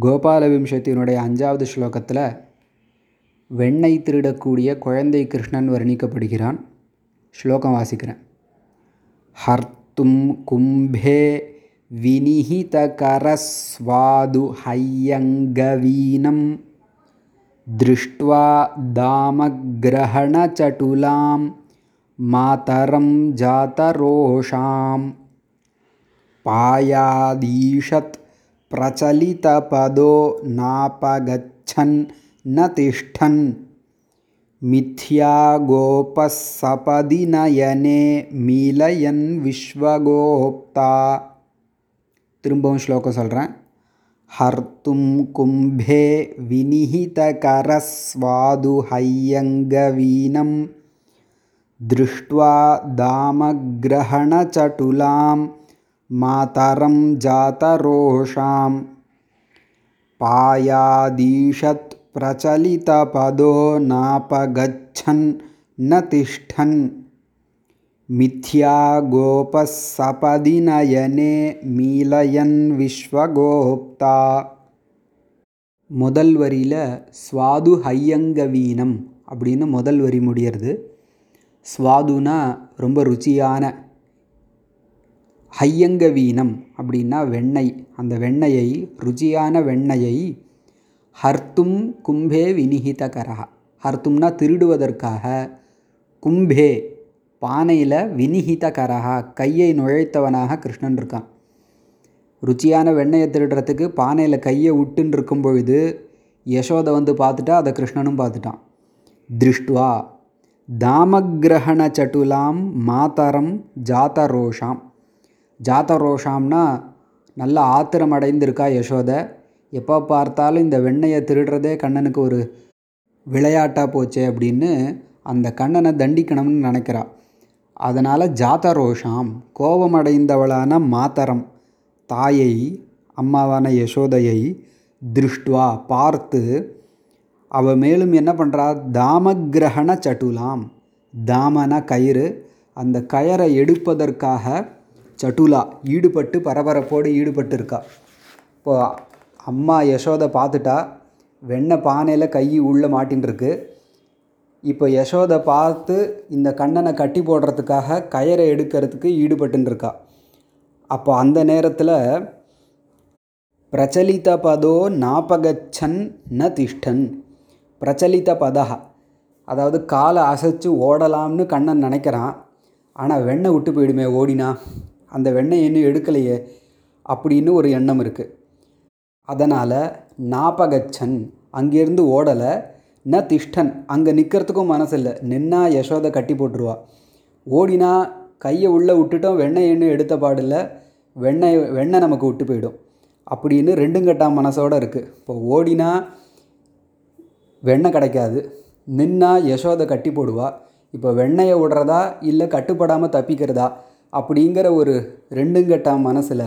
கோபாலவிம்சத்தினுடைய அஞ்சாவது ஸ்லோகத்தில் வெண்ணை திருடக்கூடிய குழந்தை கிருஷ்ணன் வர்ணிக்கப்படுகிறான். ஸ்லோகம் வாசிக்கிறேன். ஹர்த்தும் கும்பே வினிஹித கரஸ்வாது ஹையங்கவீனம் திருஷ்டுவா தாமகிரகணச்சட்டுலாம் மாதரம் ஜாதரோஷாம் பாயாதீஷத் प्रचलितपदो नापगच्छन् न तिष्ठन् मिथ्या गोपः सपदि नयने மீலயன் விஸ்வகோப்தா திரும்பவும் ஸ்லோகம் சொல்கிறேன் हर्तुं कुम्भे विनिहितकरस्वादु हय्यङ्गवीनं दृष्ट्वा दामग्रहणचटुलां मातरं जातरोषां पायादीषत् प्रचलितपदो नापगच्छन् न तिष्ठन् மித்யா கோபஸ் சபதி நயனே மீலயன் விஸ்வகோப்தா முதல் வரியில் ஸ்வாது ஹையங்கவீனம் அப்படின்னு முதல் வரி முடியறது ஸ்வாதுனா ரொம்ப ருச்சியான ஹையங்கவீனம் அப்படின்னா வெண்ணெய். அந்த வெண்ணெயை ருச்சியான வெண்ணெயை ஹர்த்தும் கும்பே வினிஹிதகரா ஹர்த்தும்னா திருடுவதற்காக. கும்பே பானையில் வினிஹிதகரஹா கையை நுழைத்தவனாக கிருஷ்ணன் இருக்கான். ருச்சியான வெண்ணெயை திருடுறதுக்கு பானையில் கையை விட்டுன்னு இருக்கும் பொழுது யசோதை வந்து பார்த்துட்டா அதை கிருஷ்ணனும் பார்த்துட்டான். திருஷ்டுவா தாமகிரகண சட்டுலாம் மாதரம் ஜாத ரோஷாம்னா நல்ல ஆத்திரம் அடைந்திருக்கா யசோதை. எப்போ பார்த்தாலும் இந்த வெண்ணையை திருடுறதே கண்ணனுக்கு ஒரு விளையாட்டாக போச்சே அப்படின்னு அந்த கண்ணனை தண்டிக்கணும்னு நினைக்கிறா. அதனால் ஜாத ரோஷாம் கோபமடைந்தவளான மாத்தரம் தாயை அம்மாவான யசோதையை திருஷ்டுவா பார்த்து அவ மேலும் என்ன பண்ணுறா தாமகிரகண சட்டுலாம் தாமன கயிறு. அந்த கயரை எடுப்பதற்காக சட்டுலா ஈடுபட்டு பரபரப்போடு ஈடுபட்டு இருக்கா இப்போ அம்மா யசோதை பார்த்துட்டா வெண்ணெய் பானையில் கை உள்ளே மாட்டின்னு இப்போ யசோதை பார்த்து இந்த கண்ணனை கட்டி போடுறதுக்காக கயரை எடுக்கிறதுக்கு ஈடுபட்டுருக்கா அப்போ அந்த நேரத்தில் பிரச்சலித பதோ நாபகச்சன் ந திஷ்டன். பிரச்சலித பதா அதாவது காலை அசைச்சு ஓடலாம்னு கண்ணன் நினைக்கிறான். ஆனால் வெண்ணெய் விட்டு போயிடுமே ஓடினா. அந்த வெண்ணெய் இன்னும் எடுக்கலையே அப்படின்னு ஒரு எண்ணம் இருக்குது அதனால் நாபகச்சன் அங்கேருந்து ஓடலை. ந திஷ்டன் அங்கே நிற்கிறதுக்கும் மனசு இல்லை நின்னா யசோதை கட்டி போட்டுருவா. ஓடினா கையை உள்ளே விட்டுட்டோம் வெண்ணெய் எண்ணெய் எடுத்த பாடில் வெண்ணெய் வெண்ணெய் நமக்கு விட்டு போயிடும். அப்படின்னு ரெண்டும் கட்டாம் மனசோடு இருக்குது இப்போ ஓடினா வெண்ணெய் கிடைக்காது. நின்னா யசோதை கட்டி போடுவா. இப்போ வெண்ணெயை விடுறதா இல்லை கட்டுப்படாமல் தப்பிக்கிறதா? அப்படிங்கிற ஒரு ரெண்டுங்கட்டா மனசில்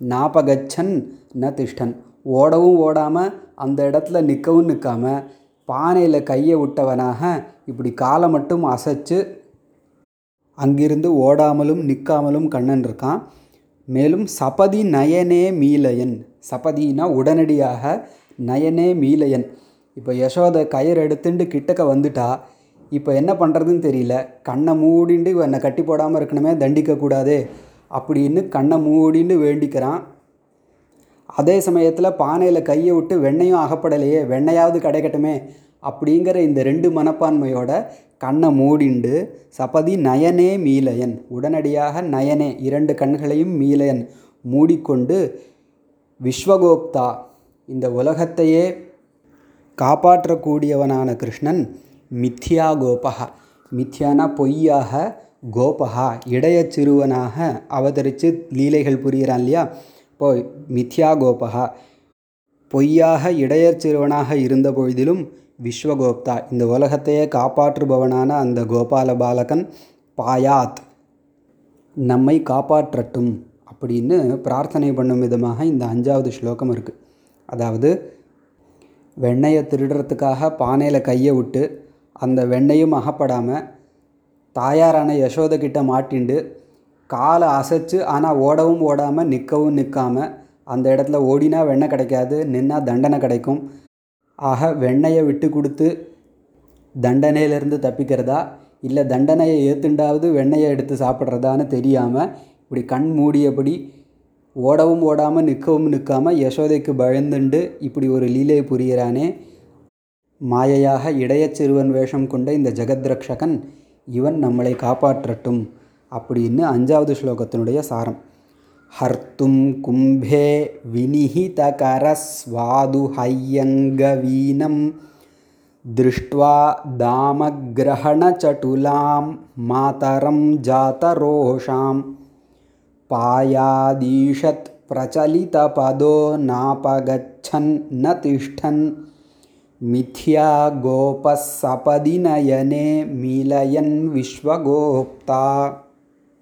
நாபகச்சன் ந திஷ்டன் ஓடவும் ஓடாமல் அந்த இடத்துல நிற்கவும் நிற்காமல் பானையில் கையை விட்டவனாக இப்படி காலை மட்டும் அசைச்சு அங்கிருந்து ஓடாமலும் நிற்காமலும் கண்ணன் இருக்கான். மேலும் சபதி நயனே மீலயன் சபதினா உடனடியாக நயனே மீலயன் இப்போ யசோதை கயிறு எடுத்துட்டு கிட்டக்க வந்துட்டா இப்போ என்ன பண்ணுறதுன்னு தெரியல. கண்ணை மூடிண்டு என்னை கட்டி போடாமல் இருக்கணுமே தண்டிக்கக்கூடாதே அப்படின்னு கண்ணை மூடிண்டு வேண்டிக்கிறான். அதே சமயத்தில் பானையில் கையை விட்டு வெண்ணையும் அகப்படலையே வெண்ணையாவது கிடைக்கட்டுமே அப்படிங்கிற இந்த ரெண்டு மனப்பான்மையோட கண்ணை மூடிண்டு சபதி நயனே மீலயன் உடனடியாக நயனே இரண்டு கண்களையும் மீலயன் மூடிக்கொண்டு விஸ்வகோப்தா இந்த உலகத்தையே காப்பாற்றக்கூடியவனான கிருஷ்ணன் மித்யா கோபகா மித்யானா பொய்யாக கோபகா இடைய சிறுவனாக அவதரித்து லீலைகள் புரிகிறான் இல்லையா? இப்போ மித்யா கோபகா பொய்யாக இடையர் சிறுவனாக இருந்த பொழுதிலும் விஸ்வகோப்தா. இந்த உலகத்தையே காப்பாற்றுபவனான அந்த கோபால பாலகன் பாயாத். நம்மை காப்பாற்றட்டும் அப்படின்னு பிரார்த்தனை பண்ணும் விதமாக இந்த அஞ்சாவது ஸ்லோகம் இருக்குது அதாவது வெண்ணெயை திருடுறதுக்காக பானையில் கையை விட்டு அந்த வெண்ணையும் அகப்படாமல் தாயாரான யசோதை கிட்ட மாட்டிண்டு காலை அசைச்சு ஆனால் ஓடவும் ஓடாமல் நிற்கவும் நிற்காமல் அந்த இடத்துல ஓடினா வெண்ணெய் கிடைக்காது நின்னா தண்டனை கிடைக்கும். ஆக வெண்ணெயை விட்டு கொடுத்து தண்டனையிலேருந்து தப்பிக்கிறதா? இல்லை தண்டனையை ஏற்றுண்டாவது வெண்ணையை எடுத்து சாப்பிட்றதான்னு தெரியாமல் இப்படி கண் மூடியபடி ஓடவும் ஓடாமல் நிற்கவும் நிற்காமல் யசோதைக்கு பயந்துண்டு இப்படி ஒரு லீலை புரிகிறானே மாயையாக இடையச் சிறுவன் வேஷம் கொண்ட இந்த ஜெகத்ரக்ஷகன் இவன் நம்மளை காப்பாற்றட்டும் அப்படின்னு அஞ்சாவது ஸ்லோகத்தினுடைய சாரம் ஹர்த்தும் கும்பே வினிஹிதகரஸ்வாதுஹையங்கவீனம் दृष्ट्वा दामग्रहणचटुलां मातरं जातरोषां पायादीशत् प्रचलितपदो नापगच्छन् न तिष्ठन् मिथ्या गोपः सपदि नयने मीलयन् विश्वगोप्ता